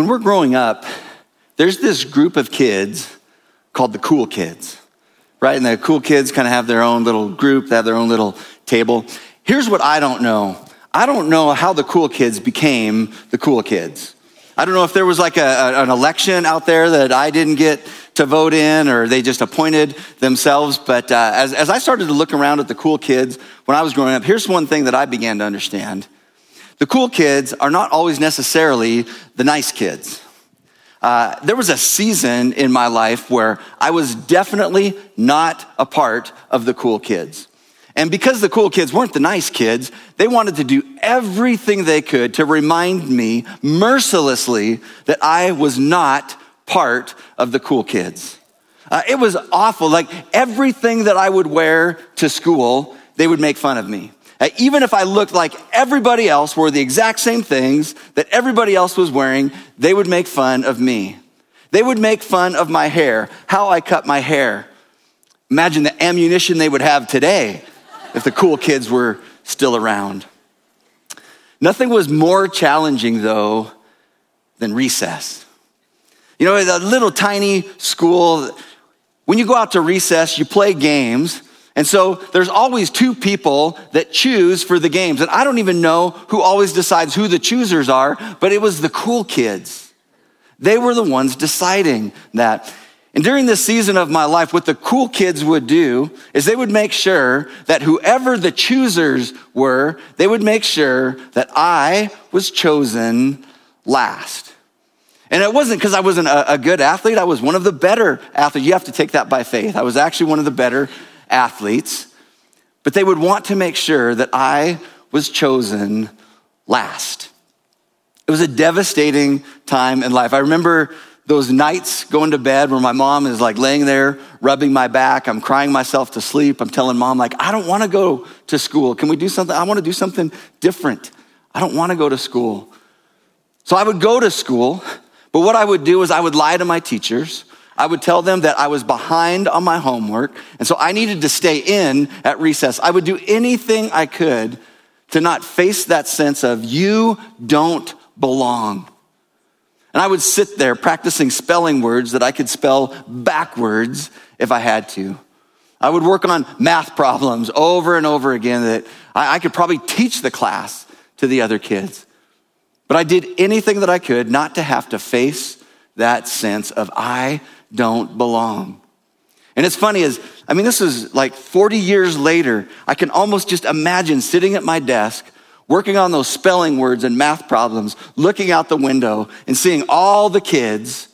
When we're growing up, there's this group of kids called the cool kids, right? And the cool kids kind of have their own little group, they have their own little table. Here's what I don't know I don't know how the cool kids became the cool kids. I don't know if there was like a, an election out there that I didn't get to vote in or they just appointed themselves. But uh, as, as I started to look around at the cool kids when I was growing up, here's one thing that I began to understand. The cool kids are not always necessarily the nice kids. Uh, there was a season in my life where I was definitely not a part of the cool kids. And because the cool kids weren't the nice kids, they wanted to do everything they could to remind me mercilessly that I was not part of the cool kids. Uh, it was awful. Like everything that I would wear to school, they would make fun of me. Uh, even if I looked like everybody else, wore the exact same things that everybody else was wearing, they would make fun of me. They would make fun of my hair, how I cut my hair. Imagine the ammunition they would have today if the cool kids were still around. Nothing was more challenging, though, than recess. You know, a little tiny school, when you go out to recess, you play games. And so there's always two people that choose for the games. And I don't even know who always decides who the choosers are, but it was the cool kids. They were the ones deciding that. And during this season of my life, what the cool kids would do is they would make sure that whoever the choosers were, they would make sure that I was chosen last. And it wasn't because I wasn't a, good athlete. I was one of the better athletes. You have to take that by faith. I was actually one of the better athletes. But they would want to make sure that I was chosen last. It was a devastating time in life. I remember those nights going to bed where my mom is like laying there rubbing my back i'm crying myself to sleep i'm telling mom like i don't want to go to school can we do something i want to do something different i don't want to go to school so i would go to school but what i would do is i would lie to my teachers i would tell them that i was behind on my homework and so i needed to stay in at recess i would do anything i could to not face that sense of you don't belong and I would sit there practicing spelling words that I could spell backwards if I had to. I would work on math problems over and over again that I, could probably teach the class to the other kids. But I did anything that I could not to have to face that sense of I don't belong. And it's funny as I mean, this is like 40 years later. I can almost just imagine sitting at my desk working on those spelling words and math problems, looking out the window and seeing all the kids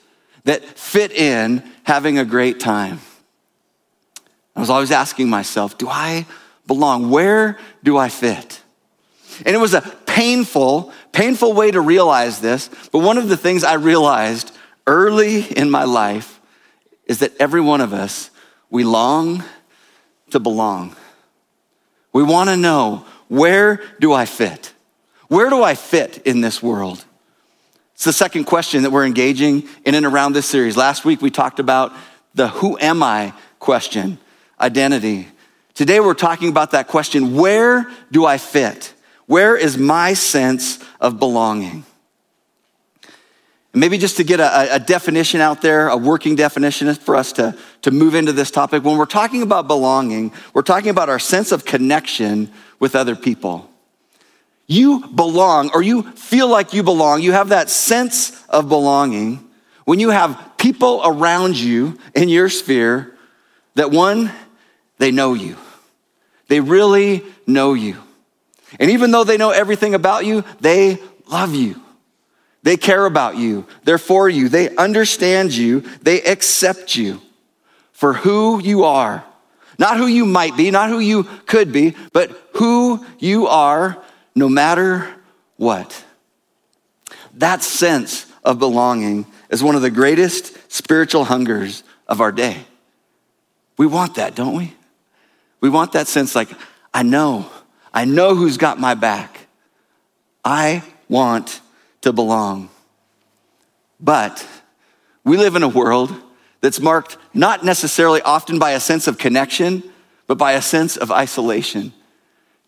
that fit in having a great time. I was always asking myself, do I belong? Where do I fit? And it was a painful, painful way to realize this. But one of the things I realized early in my life is that every one of us, we long to belong. We want to know where do I fit? Where do I fit in this world? It's the second question that we're engaging in and around this series. Last week we talked about the who am I question, identity. Today we're talking about that question where do I fit? Where is my sense of belonging? Maybe just to get a, a, definition out there, a working definition for us to, to move into this topic. When we're talking about belonging, we're talking about our sense of connection with other people. You belong, or you feel like you belong. You have that sense of belonging when you have people around you in your sphere that one, they know you. They really know you. And even though they know everything about you, they love you. They care about you. They're for you. They understand you. They accept you for who you are not who you might be, not who you could be, but who you are no matter what. That sense of belonging is one of the greatest spiritual hungers of our day. We want that, don't we? We want that sense like, I know, I know who's got my back. I want to belong. But we live in a world that's marked not necessarily often by a sense of connection, but by a sense of isolation.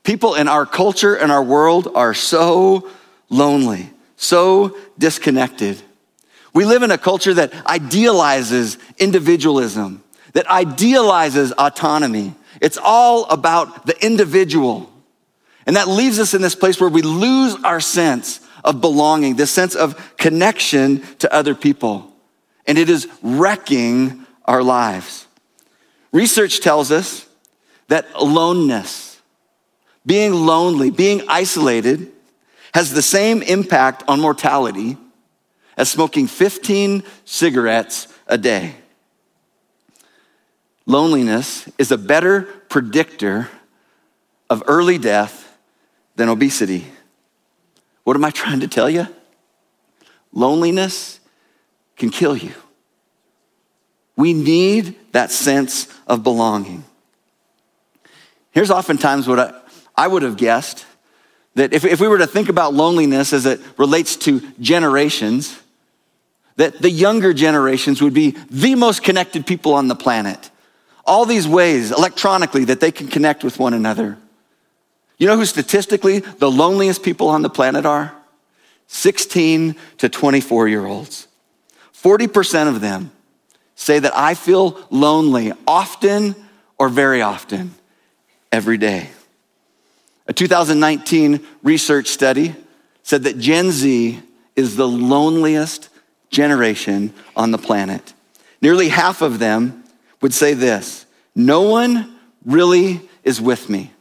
People in our culture and our world are so lonely, so disconnected. We live in a culture that idealizes individualism, that idealizes autonomy. It's all about the individual. And that leaves us in this place where we lose our sense of belonging, this sense of connection to other people. And it is wrecking our lives. Research tells us that aloneness, being lonely, being isolated, has the same impact on mortality as smoking 15 cigarettes a day. Loneliness is a better predictor of early death than obesity. What am I trying to tell you? Loneliness can kill you. We need that sense of belonging. Here's oftentimes what I, I would have guessed that if, if we were to think about loneliness as it relates to generations, that the younger generations would be the most connected people on the planet. All these ways electronically that they can connect with one another. You know who statistically the loneliest people on the planet are? 16 to 24 year olds. 40% of them say that I feel lonely often or very often every day. A 2019 research study said that Gen Z is the loneliest generation on the planet. Nearly half of them would say this No one really is with me.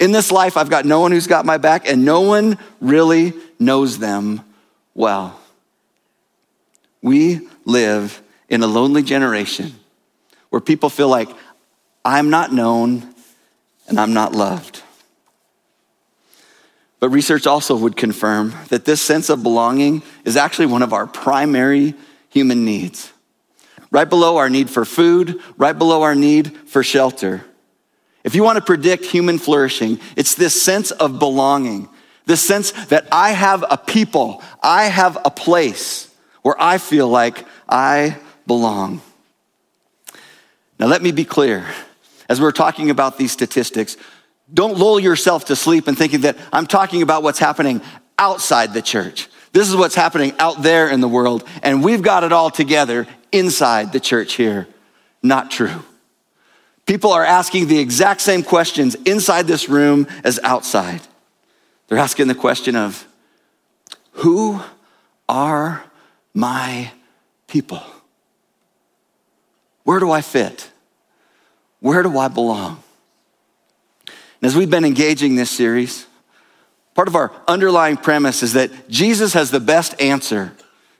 In this life, I've got no one who's got my back, and no one really knows them well. We live in a lonely generation where people feel like I'm not known and I'm not loved. But research also would confirm that this sense of belonging is actually one of our primary human needs. Right below our need for food, right below our need for shelter. If you want to predict human flourishing, it's this sense of belonging, this sense that I have a people, I have a place where I feel like I belong. Now, let me be clear. As we're talking about these statistics, don't lull yourself to sleep and thinking that I'm talking about what's happening outside the church. This is what's happening out there in the world, and we've got it all together inside the church here. Not true. People are asking the exact same questions inside this room as outside. They're asking the question of, Who are my people? Where do I fit? Where do I belong? And as we've been engaging this series, part of our underlying premise is that Jesus has the best answer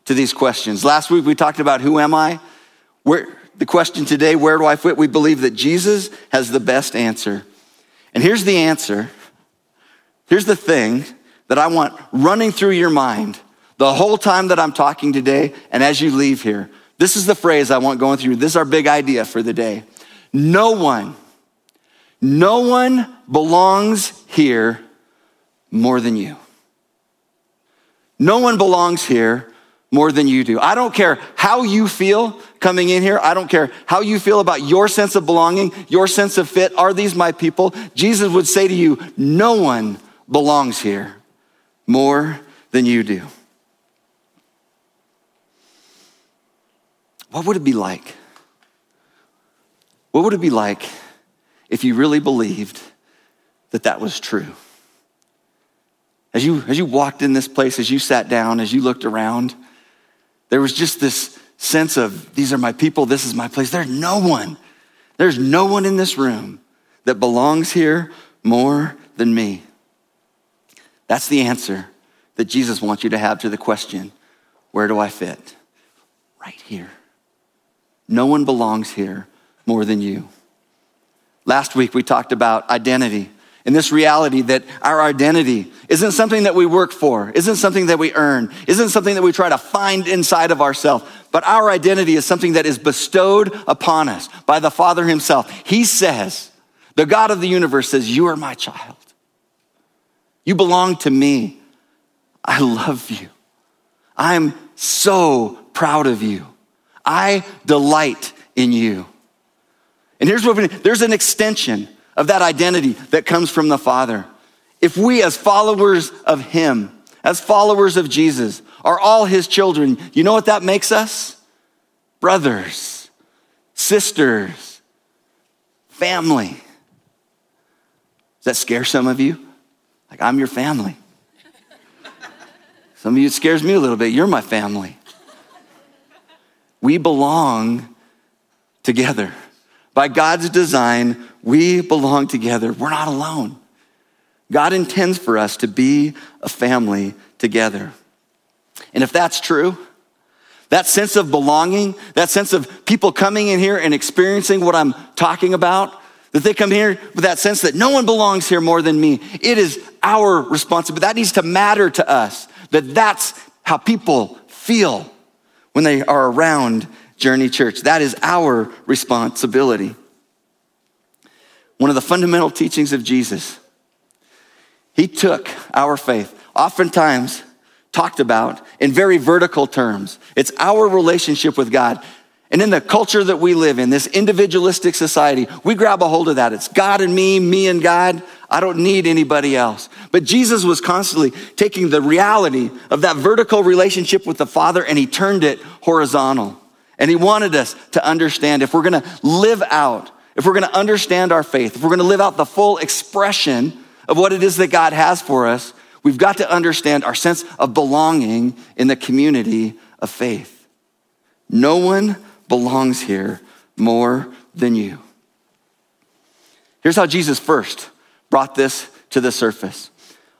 to these questions. Last week we talked about who am I? Where the question today, where do I fit? We believe that Jesus has the best answer. And here's the answer. Here's the thing that I want running through your mind the whole time that I'm talking today and as you leave here. This is the phrase I want going through. This is our big idea for the day. No one no one belongs here more than you. No one belongs here more than you do. I don't care how you feel coming in here. I don't care how you feel about your sense of belonging, your sense of fit. Are these my people? Jesus would say to you, no one belongs here more than you do. What would it be like? What would it be like if you really believed that that was true. As you, as you walked in this place, as you sat down, as you looked around, there was just this sense of, these are my people, this is my place. There's no one, there's no one in this room that belongs here more than me. That's the answer that Jesus wants you to have to the question where do I fit? Right here. No one belongs here more than you. Last week we talked about identity and this reality that our identity isn't something that we work for, isn't something that we earn, isn't something that we try to find inside of ourselves, but our identity is something that is bestowed upon us by the Father Himself. He says, the God of the universe says, You are my child. You belong to me. I love you. I'm so proud of you. I delight in you. And here's what we, there's an extension of that identity that comes from the Father. If we, as followers of Him, as followers of Jesus, are all his children. You know what that makes us? Brothers, sisters, family. Does that scare some of you? Like, I'm your family. Some of you, it scares me a little bit. You're my family. We belong together. By God's design, we belong together. We're not alone. God intends for us to be a family together. And if that's true, that sense of belonging, that sense of people coming in here and experiencing what I'm talking about, that they come here with that sense that no one belongs here more than me. It is our responsibility. That needs to matter to us, that that's how people feel when they are around Journey Church. That is our responsibility. One of the fundamental teachings of Jesus, he took our faith, oftentimes talked about in very vertical terms. It's our relationship with God. And in the culture that we live in, this individualistic society, we grab a hold of that. It's God and me, me and God. I don't need anybody else. But Jesus was constantly taking the reality of that vertical relationship with the Father and he turned it horizontal. And he wanted us to understand if we're to live out, if we're to understand our faith, if we're to live out the full expression of what it is that God has for us, we've got to understand our sense of belonging in the community of faith. No one belongs here more than you. Here's how Jesus first brought this to the surface.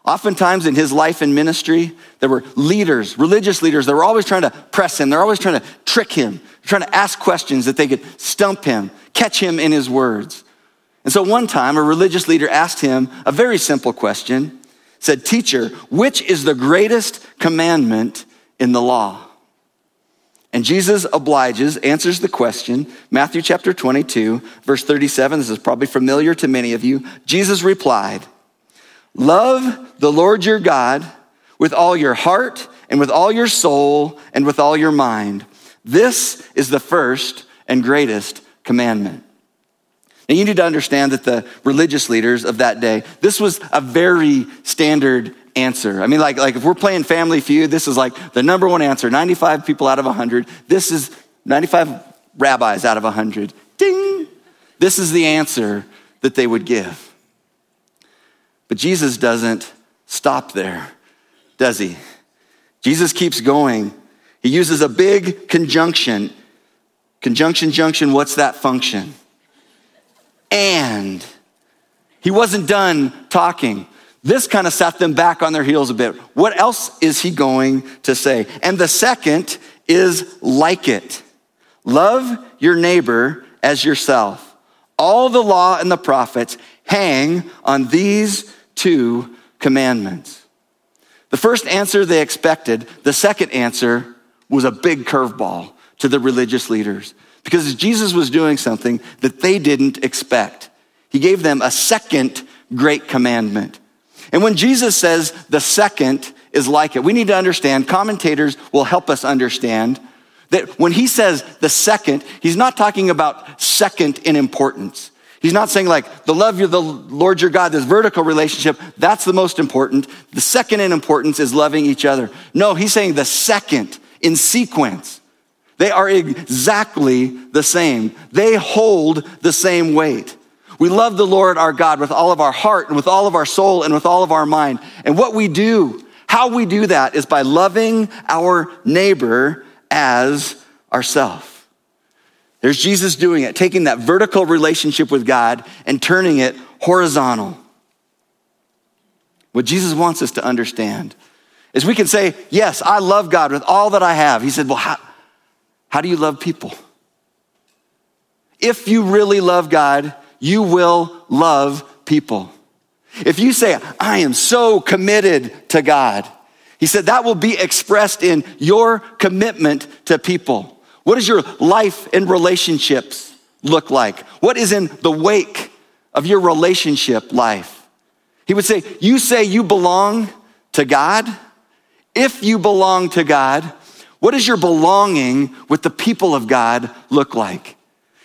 Oftentimes in his life and ministry, there were leaders, religious leaders, that were always trying to press him. They're always trying to trick him, trying to ask questions that they could stump him, catch him in his words. And so one time, a religious leader asked him a very simple question, said, Teacher, which is the greatest commandment in the law? And Jesus obliges, answers the question. Matthew chapter 22, verse 37. This is probably familiar to many of you. Jesus replied, Love the Lord your God with all your heart and with all your soul and with all your mind. This is the first and greatest commandment. Now you need to understand that the religious leaders of that day, this was a very standard answer. I mean, like, like if we're playing Family Feud, this is like the number one answer 95 people out of 100. This is 95 rabbis out of 100. Ding! This is the answer that they would give. But Jesus doesn't stop there, does he? Jesus keeps going. He uses a big conjunction. Conjunction, junction, what's that function? And. He wasn't done talking. This kind of sat them back on their heels a bit. What else is he going to say? And the second is like it love your neighbor as yourself. All the law and the prophets hang on these two commandments. The first answer they expected, the second answer was a big curveball to the religious leaders because Jesus was doing something that they didn't expect. He gave them a second great commandment. And when Jesus says the second is like it, we need to understand, commentators will help us understand that when he says the second, he's not talking about second in importance. He's not saying like the love of the Lord your God, this vertical relationship, that's the most important. The second in importance is loving each other. No, he's saying the second in sequence. They are exactly the same. They hold the same weight. We love the Lord our God with all of our heart and with all of our soul and with all of our mind. And what we do, how we do that is by loving our neighbor as ourselves. There's Jesus doing it, taking that vertical relationship with God and turning it horizontal. What Jesus wants us to understand is we can say, Yes, I love God with all that I have. He said, Well, how, how do you love people? If you really love God, you will love people. If you say, I am so committed to God, he said that will be expressed in your commitment to people. What does your life and relationships look like? What is in the wake of your relationship life? He would say, You say you belong to God. If you belong to God, what does your belonging with the people of God look like?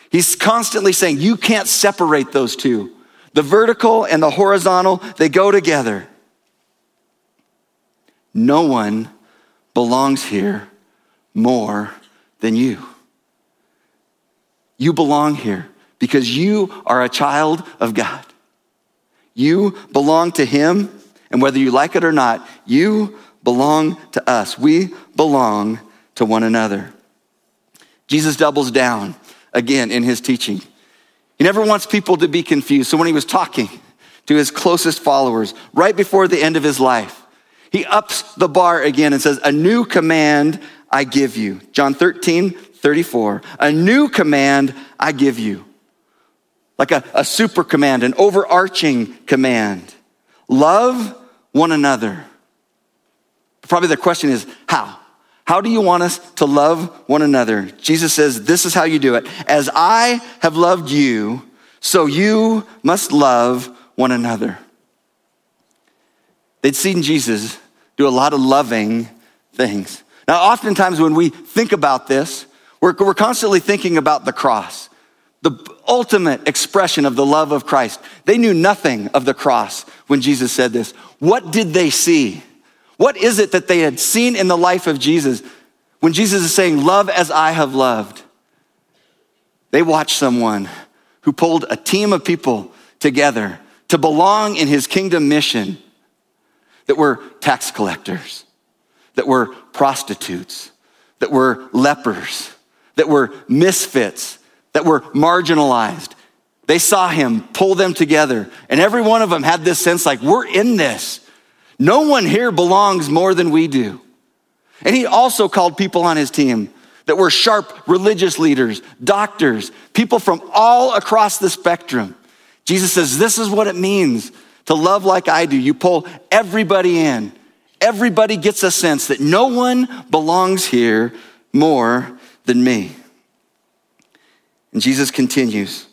He's constantly saying you can't separate those two. The vertical and the horizontal, they go together. No one belongs here more than you. You belong here because you are a child of God. You belong to Him, and whether you like it or not, you belong to us. We belong to one another. Jesus doubles down again in his teaching. He never wants people to be confused. So when he was talking to his closest followers right before the end of his life, he ups the bar again and says, A new command I give you. John 13, 34. A new command I give you. Like a, a super command, an overarching command. Love one another. Probably the question is, how? How do you want us to love one another? Jesus says, This is how you do it. As I have loved you, so you must love one another. They'd seen Jesus do a lot of loving things. Now, oftentimes when we think about this, we're, we're constantly thinking about the cross, the ultimate expression of the love of Christ. They knew nothing of the cross when Jesus said this. What did they see? What is it that they had seen in the life of Jesus when Jesus is saying, Love as I have loved? They watched someone who pulled a team of people together to belong in his kingdom mission that were tax collectors, that were prostitutes, that were lepers, that were misfits, that were marginalized. They saw him pull them together, and every one of them had this sense like, we're in this. No one here belongs more than we do. And he also called people on his team that were sharp religious leaders, doctors, people from all across the spectrum. Jesus says, This is what it means to love like I do. You pull everybody in. Everybody gets a sense that no one belongs here more than me. And Jesus continues,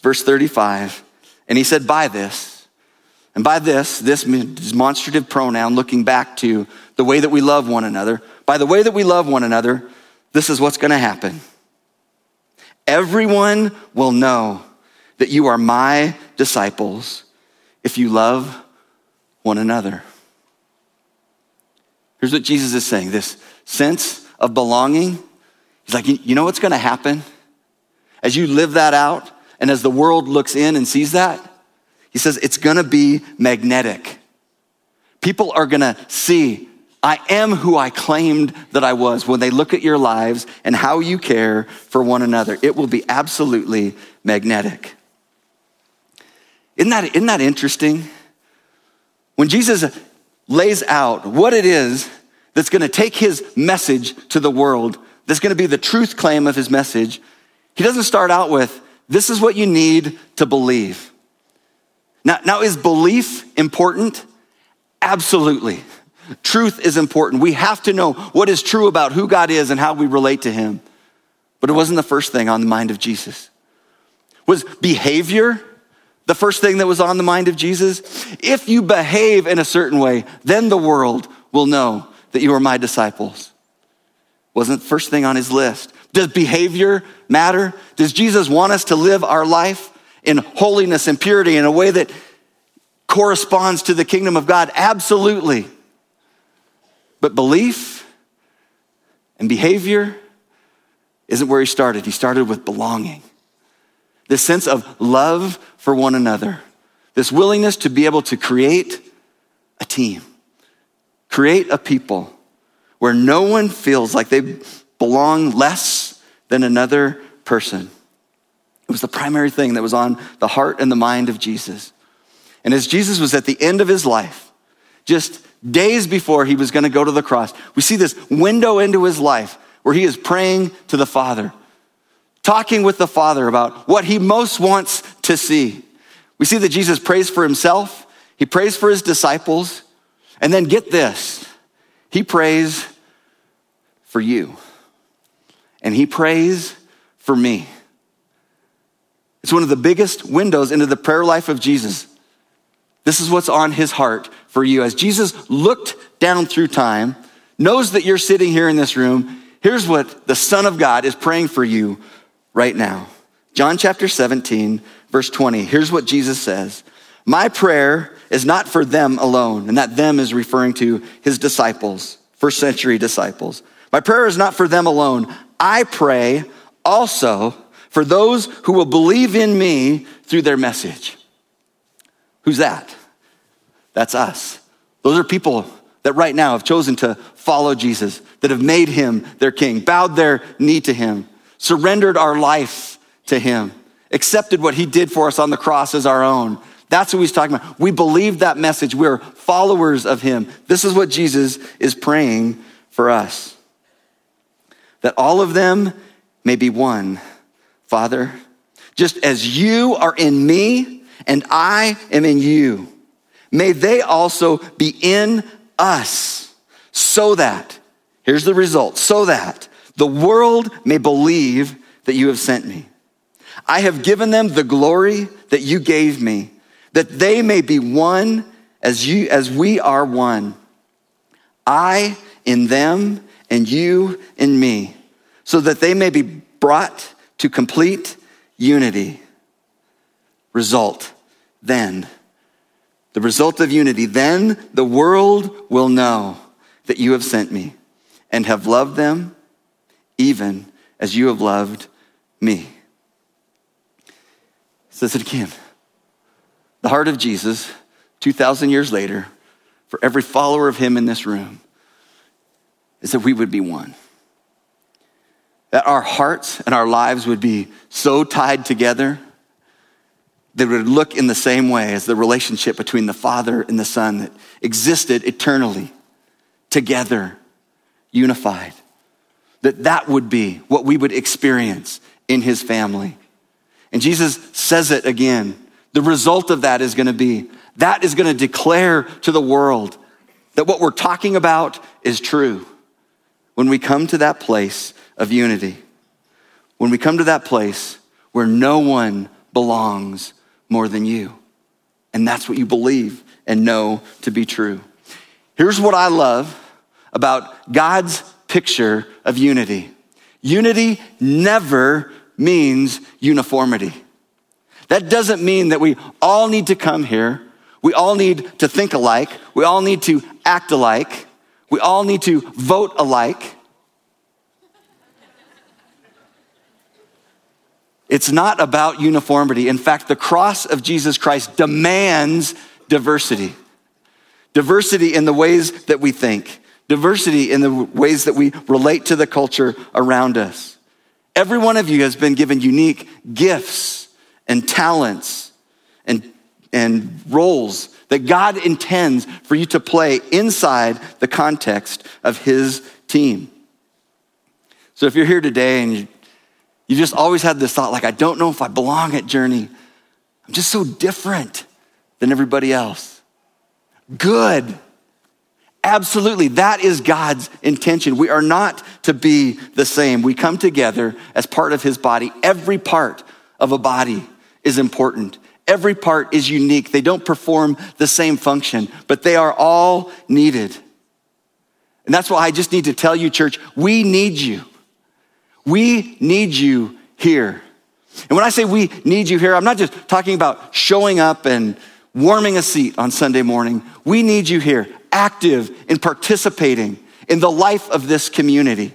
verse 35, and he said, By this, and by this, this demonstrative pronoun looking back to the way that we love one another, by the way that we love one another, this is what's going to happen. Everyone will know that you are my disciples if you love one another. Here's what Jesus is saying this sense of belonging. He's like, you know what's going to happen? As you live that out, and as the world looks in and sees that, he says it's gonna be magnetic. People are gonna see, I am who I claimed that I was when they look at your lives and how you care for one another. It will be absolutely magnetic. Isn't that, isn't that interesting? When Jesus lays out what it is that's gonna take his message to the world, that's gonna be the truth claim of his message, he doesn't start out with, this is what you need to believe. Now, now is belief important? Absolutely. Truth is important. We have to know what is true about who God is and how we relate to Him. But it wasn't the first thing on the mind of Jesus. Was behavior the first thing that was on the mind of Jesus? If you behave in a certain way, then the world will know that you are my disciples. Wasn't the first thing on his list. Does behavior matter? Does Jesus want us to live our life in holiness and purity in a way that corresponds to the kingdom of God? Absolutely. But belief and behavior isn't where he started. He started with belonging. This sense of love for one another, this willingness to be able to create a team, create a people where no one feels like they belong less than another person. It was the primary thing that was on the heart and the mind of Jesus. And as Jesus was at the end of his life, just days before he was going to go to the cross, we see this window into his life where he is praying to the Father, talking with the Father about what he most wants to see. We see that Jesus prays for himself, he prays for his disciples, and then get this, he prays for you, and he prays for me. It's one of the biggest windows into the prayer life of Jesus. This is what's on his heart for you. As Jesus looked down through time, knows that you're sitting here in this room, here's what the Son of God is praying for you right now. John chapter 17, verse 20. Here's what Jesus says My prayer is not for them alone, and that them is referring to his disciples. first century disciples. My prayer is not for them alone. I pray also for those who will believe in me through their message. Who's that? That's us. Those are people that right now have chosen to follow Jesus, that have made him their king, bowed their knee to him, surrendered our life to him, accepted what he did for us on the cross as our own. That's who he's talking about. We believe that message. We're followers of him. This is what Jesus is praying for us. That all of them may be one. Father, just as you are in me and I am in you, may they also be in us so that, here's the result, so that the world may believe that you have sent me. I have given them the glory that you gave me, that they may be one as you, as we are one. I in them and you in me, so that they may be brought to complete unity. Result, then, the result of unity, then the world will know that you have sent me and have loved them even as you have loved me. Says it again. The heart of Jesus, 2,000 years later, for every follower of him in this room, is that we would be one. That our hearts and our lives would be so tied together that would look in the same way as the relationship between the Father and the Son that existed eternally, together, unified. That that would be what we would experience in his family. And Jesus says it again. The result of that is going to be that is going to declare to the world that what we're talking about is true. When we come to that place of unity, when we come to that place where no one belongs more than you. And that's what you believe and know to be true. Here's what I love about God's picture of unity unity never means uniformity. That doesn't mean that we all need to come here. We all need to think alike. We all need to act alike. We all need to vote alike. It's not about uniformity. In fact, the cross of Jesus Christ demands diversity. Diversity in the ways that we think, diversity in the ways that we relate to the culture around us. Every one of you has been given unique gifts and talents and, and roles that God intends for you to play inside the context of His team. So if you're here today and you you just always had this thought, like, I don't know if I belong at Journey. I'm just so different than everybody else. Good. Absolutely. That is God's intention. We are not to be the same. We come together as part of His body. Every part of a body is important. Every part is unique. They don't perform the same function, but they are all needed. And that's why I just need to tell you, church, we need you. We need you here. And when I say we need you here, I'm not just talking about showing up and warming a seat on Sunday morning. We need you here, active in participating in the life of this community.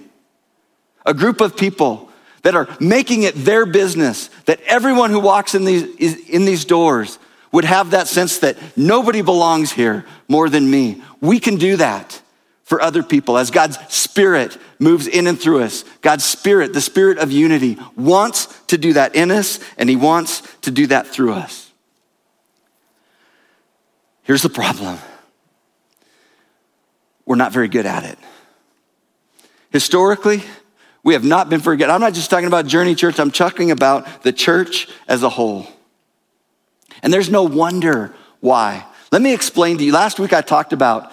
A group of people that are making it their business that everyone who walks in these, in these doors would have that sense that nobody belongs here more than me. We can do that for other people as God's Spirit moves in and through us. God's Spirit, the Spirit of unity, wants to do that in us and He wants to do that through us. Here's the problem we're not very good at it. Historically, we have not been very good. I'm not just talking about Journey Church, I'm talking about the church as a whole. And there's no wonder why. Let me explain to you. Last week I talked about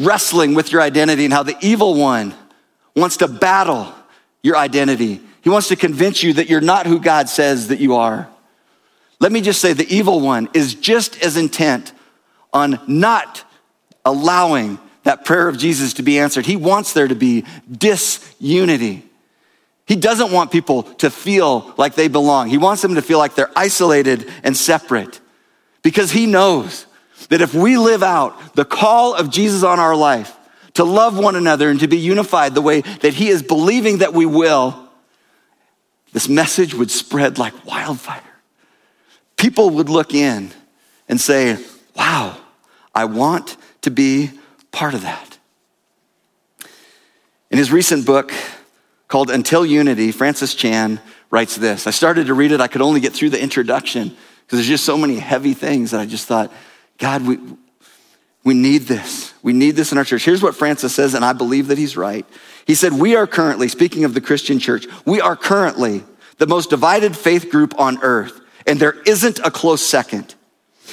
wrestling with your identity and how the evil one wants to battle your identity. He wants to convince you that you're not who God says that you are. Let me just say the evil one is just as intent on not allowing that prayer of Jesus to be answered. He wants there to be disunity. He doesn't want people to feel like they belong. He wants them to feel like they're isolated and separate because he knows that if we live out the call of Jesus on our life, to love one another and to be unified the way that he is believing that we will, this message would spread like wildfire. People would look in and say, Wow, I want to be part of that. In his recent book called Until Unity, Francis Chan writes this. I started to read it, I could only get through the introduction because there's just so many heavy things that I just thought, God, we, we need this. We need this in our church. Here's what Francis says, and I believe that he's right. He said, We are currently, speaking of the Christian church, we are currently the most divided faith group on earth, and there isn't a close second.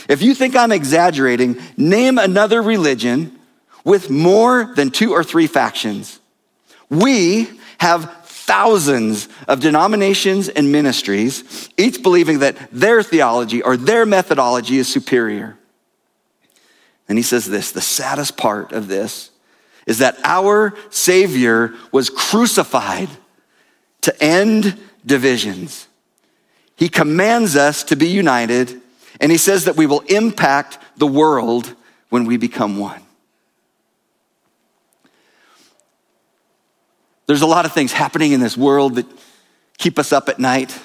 If you think I'm exaggerating, name another religion with more than two or three factions. We have thousands of denominations and ministries, each believing that their theology or their methodology is superior. And he says this the saddest part of this is that our Savior was crucified to end divisions. He commands us to be united, and he says that we will impact the world when we become one. There's a lot of things happening in this world that keep us up at night.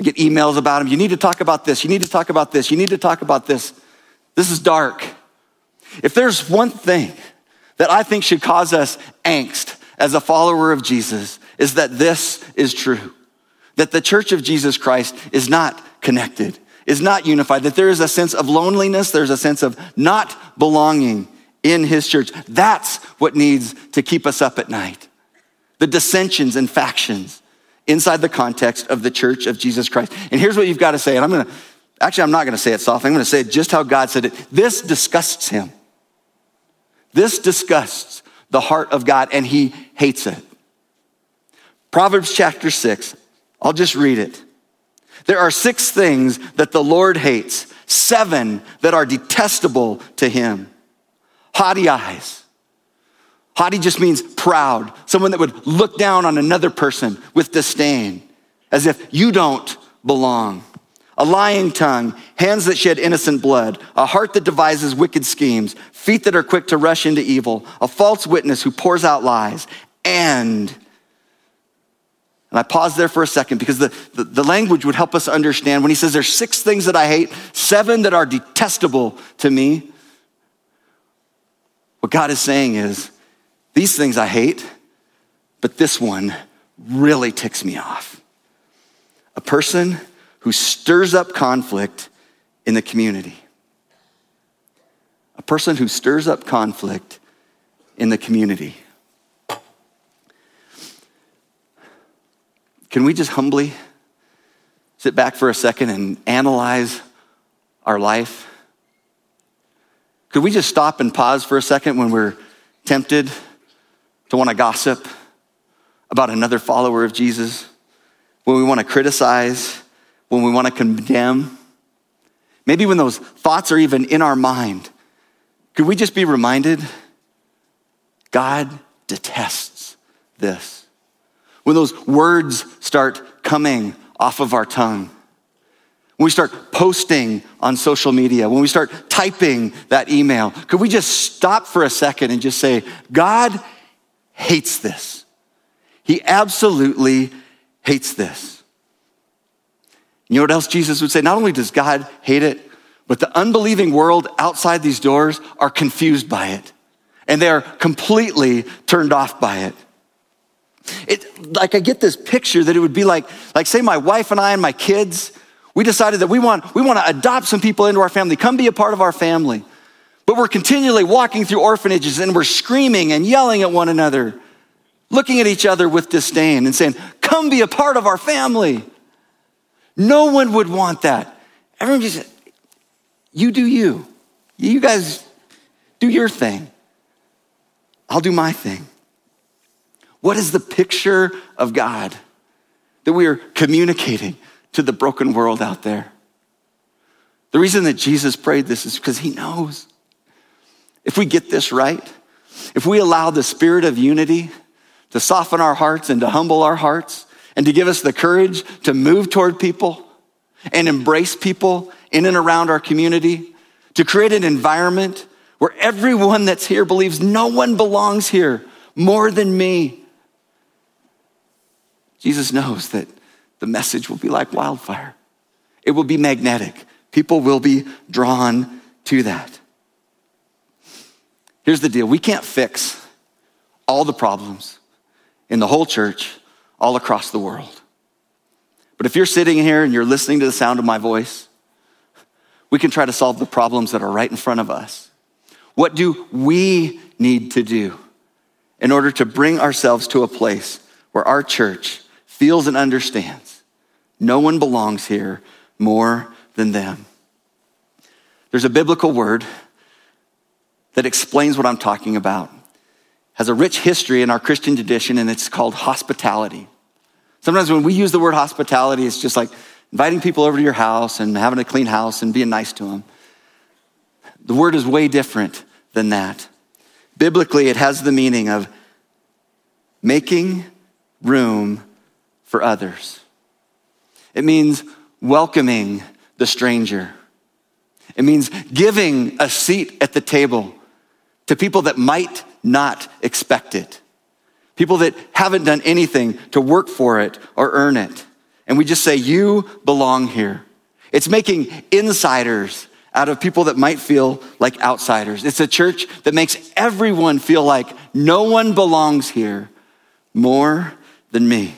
I get emails about them. You need to talk about this. You need to talk about this. You need to talk about this. This is dark. If there's one thing that I think should cause us angst as a follower of Jesus, is that this is true. That the church of Jesus Christ is not connected, is not unified, that there is a sense of loneliness, there's a sense of not belonging in his church. That's what needs to keep us up at night. The dissensions and factions inside the context of the church of Jesus Christ. And here's what you've got to say, and I'm going to, actually, I'm not going to say it softly. I'm going to say it just how God said it. This disgusts him. This disgusts the heart of God, and he hates it. Proverbs chapter 6, I'll just read it. There are six things that the Lord hates, seven that are detestable to him haughty eyes. Haughty just means proud, someone that would look down on another person with disdain, as if you don't belong. A lying tongue, hands that shed innocent blood, a heart that devises wicked schemes, feet that are quick to rush into evil, a false witness who pours out lies, and and I pause there for a second because the, the, the, language would help us understand when he says there's six things that I hate, seven that are detestable to me. What God is saying is, these things I hate, but this one really ticks me off. A person who stirs up conflict in the community. A person who stirs up conflict in the community. Can we just humbly sit back for a second and analyze our life? Could we just stop and pause for a second when we're tempted to want to gossip about another follower of Jesus? When we want to criticize? When we want to condemn? Maybe when those thoughts are even in our mind, could we just be reminded God detests this? When those words start coming off of our tongue, when we start posting on social media, when we start typing that email, could we just stop for a second and just say, God hates this. He absolutely hates this. You know what else Jesus would say? Not only does God hate it, but the unbelieving world outside these doors are confused by it. And they are completely turned off by it. It, like I get this picture that it would be like, like say my wife and I and my kids, we decided that we want, we want to adopt some people into our family, come be a part of our family. But we're continually walking through orphanages and we're screaming and yelling at one another, looking at each other with disdain and saying, Come be a part of our family. No one would want that. Everyone just, you do you. You guys do your thing. I'll do my thing. What is the picture of God that we are communicating? to the broken world out there. The reason that Jesus prayed this is because he knows. If we get this right, if we allow the spirit of unity to soften our hearts and to humble our hearts and to give us the courage to move toward people and embrace people in and around our community, to create an environment where everyone that's here believes no one belongs here more than me. Jesus knows that the message will be like wildfire. It will be magnetic. People will be drawn to that. Here's the deal we can't fix all the problems in the whole church all across the world. But if you're sitting here and you're listening to the sound of my voice, we can try to solve the problems that are right in front of us. What do we need to do in order to bring ourselves to a place where our church feels and understands no one belongs here more than them? There's a biblical word that explains what I'm talking about. It has a rich history in our Christian tradition, and it's called hospitality. Sometimes when we use the word hospitality, it's just like inviting people over to your house and having a clean house and being nice to them. The word is way different than that. Biblically, it has the meaning of making room for others. It means welcoming the stranger. It means giving a seat at the table to people that might not expect it. People that haven't done anything to work for it or earn it. And we just say, You belong here. It's making insiders out of people that might feel like outsiders. It's a church that makes everyone feel like no one belongs here more than me.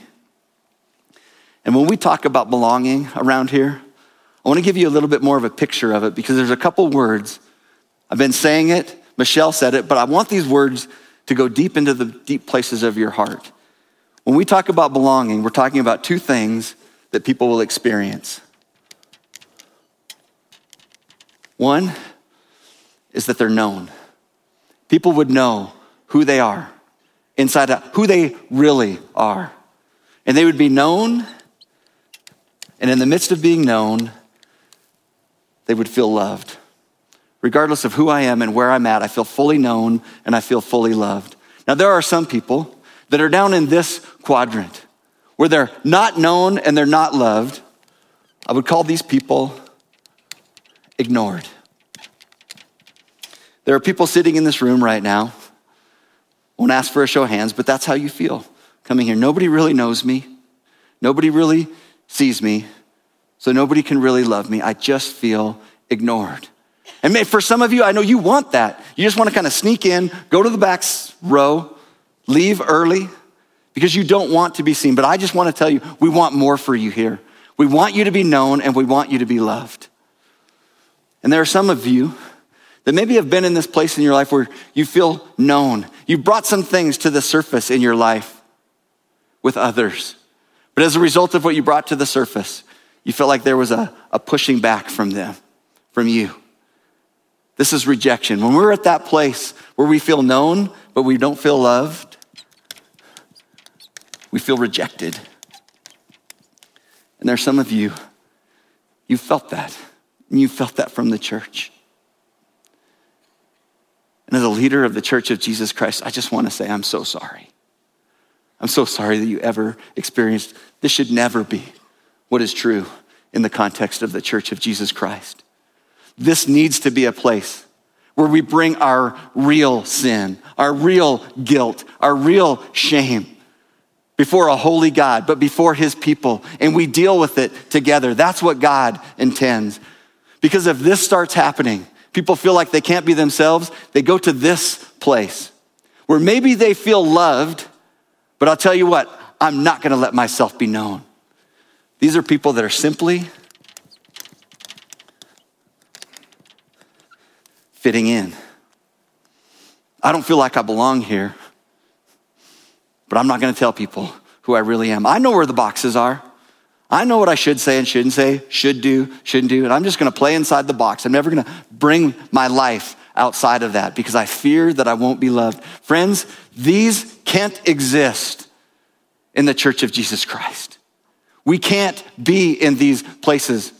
And when we talk about belonging around here, I want to give you a little bit more of a picture of it because there's a couple words. I've been saying it, Michelle said it, but I want these words to go deep into the deep places of your heart. When we talk about belonging, we're talking about two things that people will experience. One is that they're known. People would know who they are, inside out, who they really are. And they would be known, and in the midst of being known, they would feel loved regardless of who I am and where I'm at, I feel fully known and I feel fully loved. Now, there are some people that are down in this quadrant where they're not known and they're not loved. I would call these people ignored. There are people sitting in this room right now. Won't ask for a show of hands, but that's how you feel coming here. Nobody really knows me. Nobody really sees me. So nobody can really love me. I just feel ignored. And for some of you, I know you want that. You just want to kind of sneak in, go to the back row, leave early because you don't want to be seen. But I just want to tell you, we want more for you here. We want you to be known and we want you to be loved. And there are some of you that maybe have been in this place in your life where you feel known. You brought some things to the surface in your life with others. But as a result of what you brought to the surface, you felt like there was a, a pushing back from them, from you. This is rejection. When we're at that place where we feel known, but we don't feel loved, we feel rejected. And there's some of you, you felt that. And you felt that from the church. And as a leader of the Church of Jesus Christ, I just want to say I'm so sorry. I'm so sorry that you ever experienced this should never be what is true in the context of the Church of Jesus Christ. This needs to be a place where we bring our real sin, our real guilt, our real shame before a holy God, but before his people, and we deal with it together. That's what God intends. Because if this starts happening, people feel like they can't be themselves, they go to this place where maybe they feel loved, but I'll tell you what, I'm not gonna let myself be known. These are people that are simply fitting in. I don't feel like I belong here, but I'm not going to tell people who I really am. I know where the boxes are. I know what I should say and shouldn't say, should do, shouldn't do, and I'm just going to play inside the box. I'm never going to bring my life outside of that because I fear that I won't be loved. Friends, these can't exist in the church of Jesus Christ. We can't be in these places.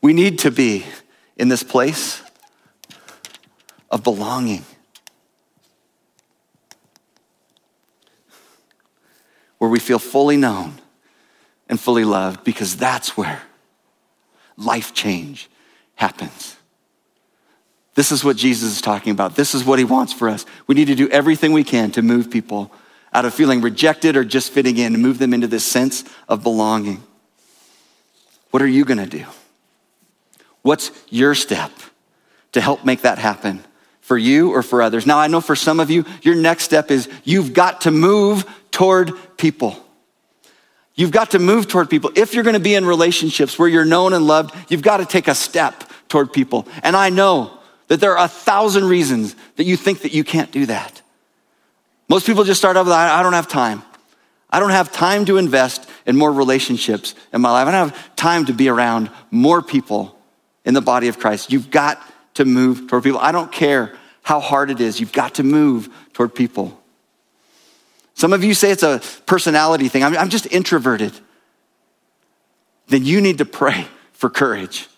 We need to be in this place of belonging. Where we feel fully known and fully loved because that's where life change happens. This is what Jesus is talking about. This is what he wants for us. We need to do everything we can to move people out of feeling rejected or just fitting in and move them into this sense of belonging. What are you going to do? What's your step to help make that happen for you or for others? Now, I know for some of you, your next step is you've got to move toward people. You've got to move toward people. If you're going to be in relationships where you're known and loved, you've got to take a step toward people. And I know that there are a thousand reasons that you think that you can't do that. Most people just start out with, I don't have time. I don't have time to invest in more relationships in my life. I don't have time to be around more people in the body of Christ. You've got to move toward people. I don't care how hard it is, you've got to move toward people. Some of you say it's a personality thing. I'm just introverted. Then you need to pray for courage.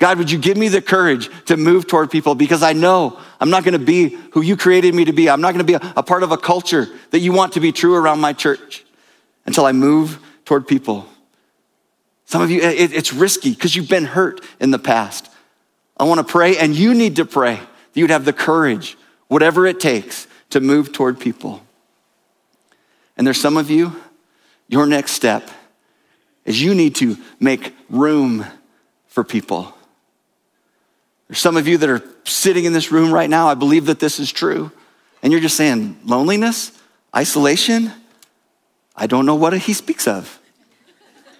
God, would you give me the courage to move toward people because I know I'm not going to be who you created me to be. I'm not going to be a, part of a culture that you want to be true around my church until I move toward people. Some of you, it, it's risky because you've been hurt in the past. I want to pray, and you need to pray that you'd have the courage, whatever it takes, to move toward people. And there's some of you, your next step is you need to make room for people. There's some of you that are sitting in this room right now. I believe that this is true. And you're just saying, loneliness, isolation, I don't know what he speaks of.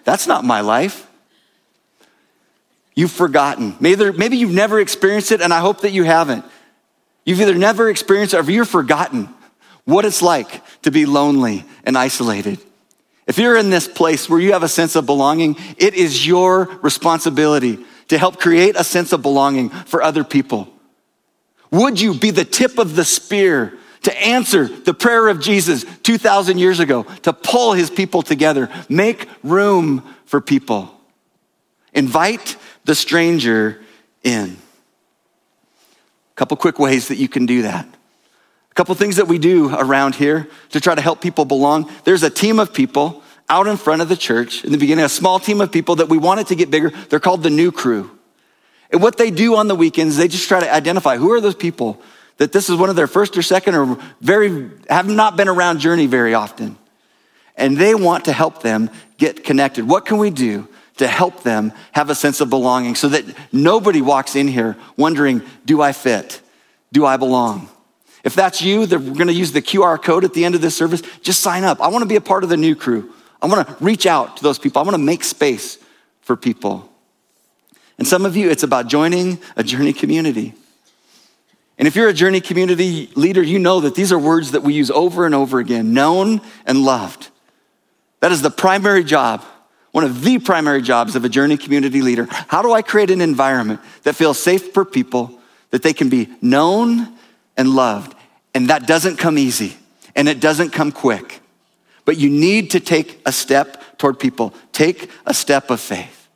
That's not my life. You've forgotten. Maybe, maybe you've never experienced it, and I hope that you haven't. You've either never experienced it or you've forgotten what it's like to be lonely and isolated. If you're in this place where you have a sense of belonging, it is your responsibility to help create a sense of belonging for other people? Would you be the tip of the spear to answer the prayer of Jesus 2,000 years ago, to pull his people together, make room for people, invite the stranger in? A couple quick ways that you can do that. A couple things that we do around here to try to help people belong. There's a team of people out in front of the church in the beginning, a small team of people that we wanted to get bigger. They're called the new crew. And what they do on the weekends, they just try to identify who are those people that this is one of their first or second or very, have not been around Journey very often. And they want to help them get connected. What can we do to help them have a sense of belonging so that nobody walks in here wondering, do I fit? Do I belong? If that's you, we're going to use the QR code at the end of this service. Just sign up. I want to be a part of the new crew. I want to reach out to those people. I want to make space for people. And some of you, it's about joining a journey community. And if you're a journey community leader, you know that these are words that we use over and over again known and loved. That is the primary job, one of the primary jobs of a journey community leader. How do I create an environment that feels safe for people, that they can be known and loved? And that doesn't come easy and it doesn't come quick. But you need to take a step toward people. Take a step of faith.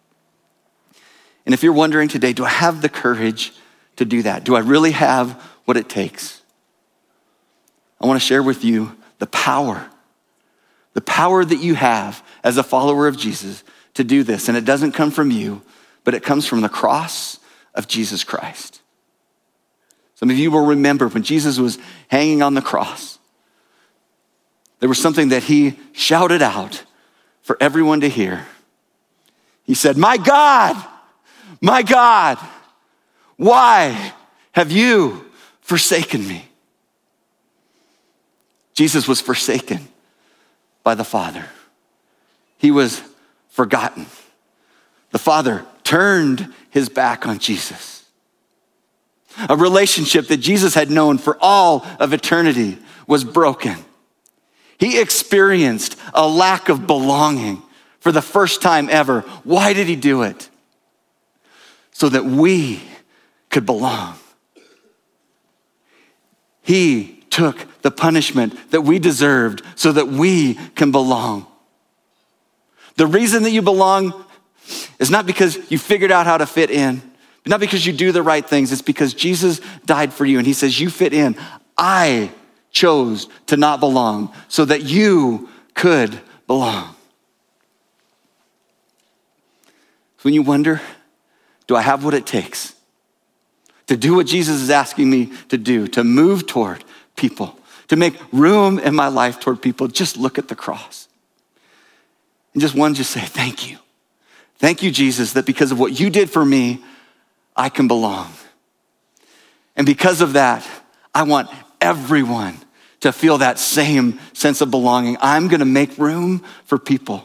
And if you're wondering today, do I have the courage to do that? Do I really have what it takes? I want to share with you the power, the power that you have as a follower of Jesus to do this. And it doesn't come from you, but it comes from the cross of Jesus Christ. Some of you will remember when Jesus was hanging on the cross there was something that he shouted out for everyone to hear. He said, My God, my God, why have you forsaken me? Jesus was forsaken by the Father. He was forgotten. The Father turned his back on Jesus. A relationship that Jesus had known for all of eternity was broken. He experienced a lack of belonging for the first time ever. Why did he do it? So that we could belong. He took the punishment that we deserved so that we can belong. The reason that you belong is not because you figured out how to fit in, not because you do the right things. It's because Jesus died for you and he says, You fit in. I chose to not belong so that you could belong. When you wonder, do I have what it takes to do what Jesus is asking me to do, to move toward people, to make room in my life toward people, just look at the cross. And just one, just say, Thank you. Thank you, Jesus, that because of what you did for me, I can belong. And because of that, I want everyone to feel that same sense of belonging. I'm going to make room for people.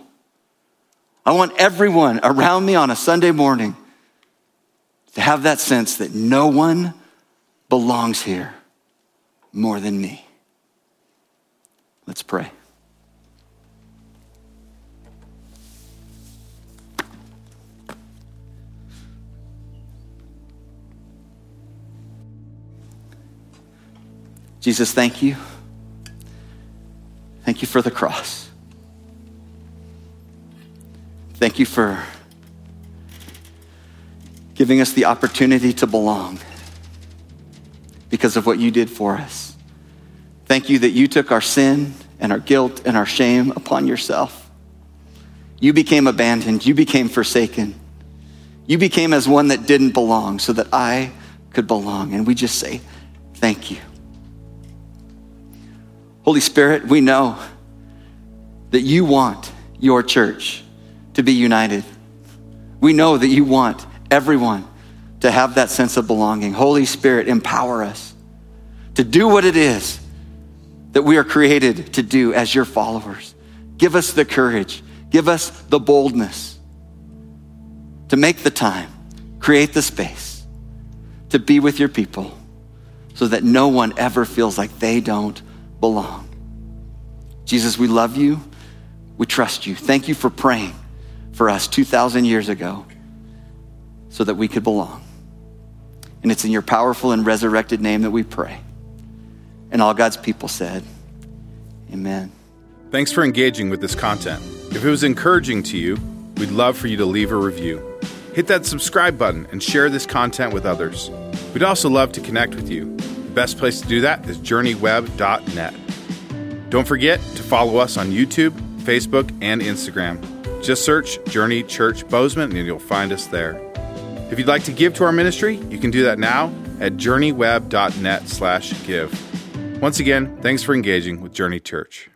I want everyone around me on a Sunday morning to have that sense that no one belongs here more than me. Let's pray. Jesus, thank you. Thank you for the cross. Thank you for giving us the opportunity to belong because of what you did for us. Thank you that you took our sin and our guilt and our shame upon yourself. You became abandoned, you became forsaken. You became as one that didn't belong so that I could belong. And we just say, Thank you. Holy Spirit, we know that you want your church to be united. We know that you want everyone to have that sense of belonging. Holy Spirit, empower us to do what it is that we are created to do as your followers. Give us the courage, give us the boldness to make the time, create the space to be with your people so that no one ever feels like they don't belong. Jesus, we love you. We trust you. Thank you for praying for us 2,000 years ago so that we could belong. And it's in your powerful and resurrected name that we pray. And all God's people said, Amen. Thanks for engaging with this content. If it was encouraging to you, we'd love for you to leave a review. Hit that subscribe button and share this content with others. We'd also love to connect with you. Best place to do that is journeyweb.net. Don't forget to follow us on YouTube, Facebook, and Instagram. Just search Journey Church Bozeman and you'll find us there. If you'd like to give to our ministry, you can do that now at journeyweb.net slash give. Once again, thanks for engaging with Journey Church.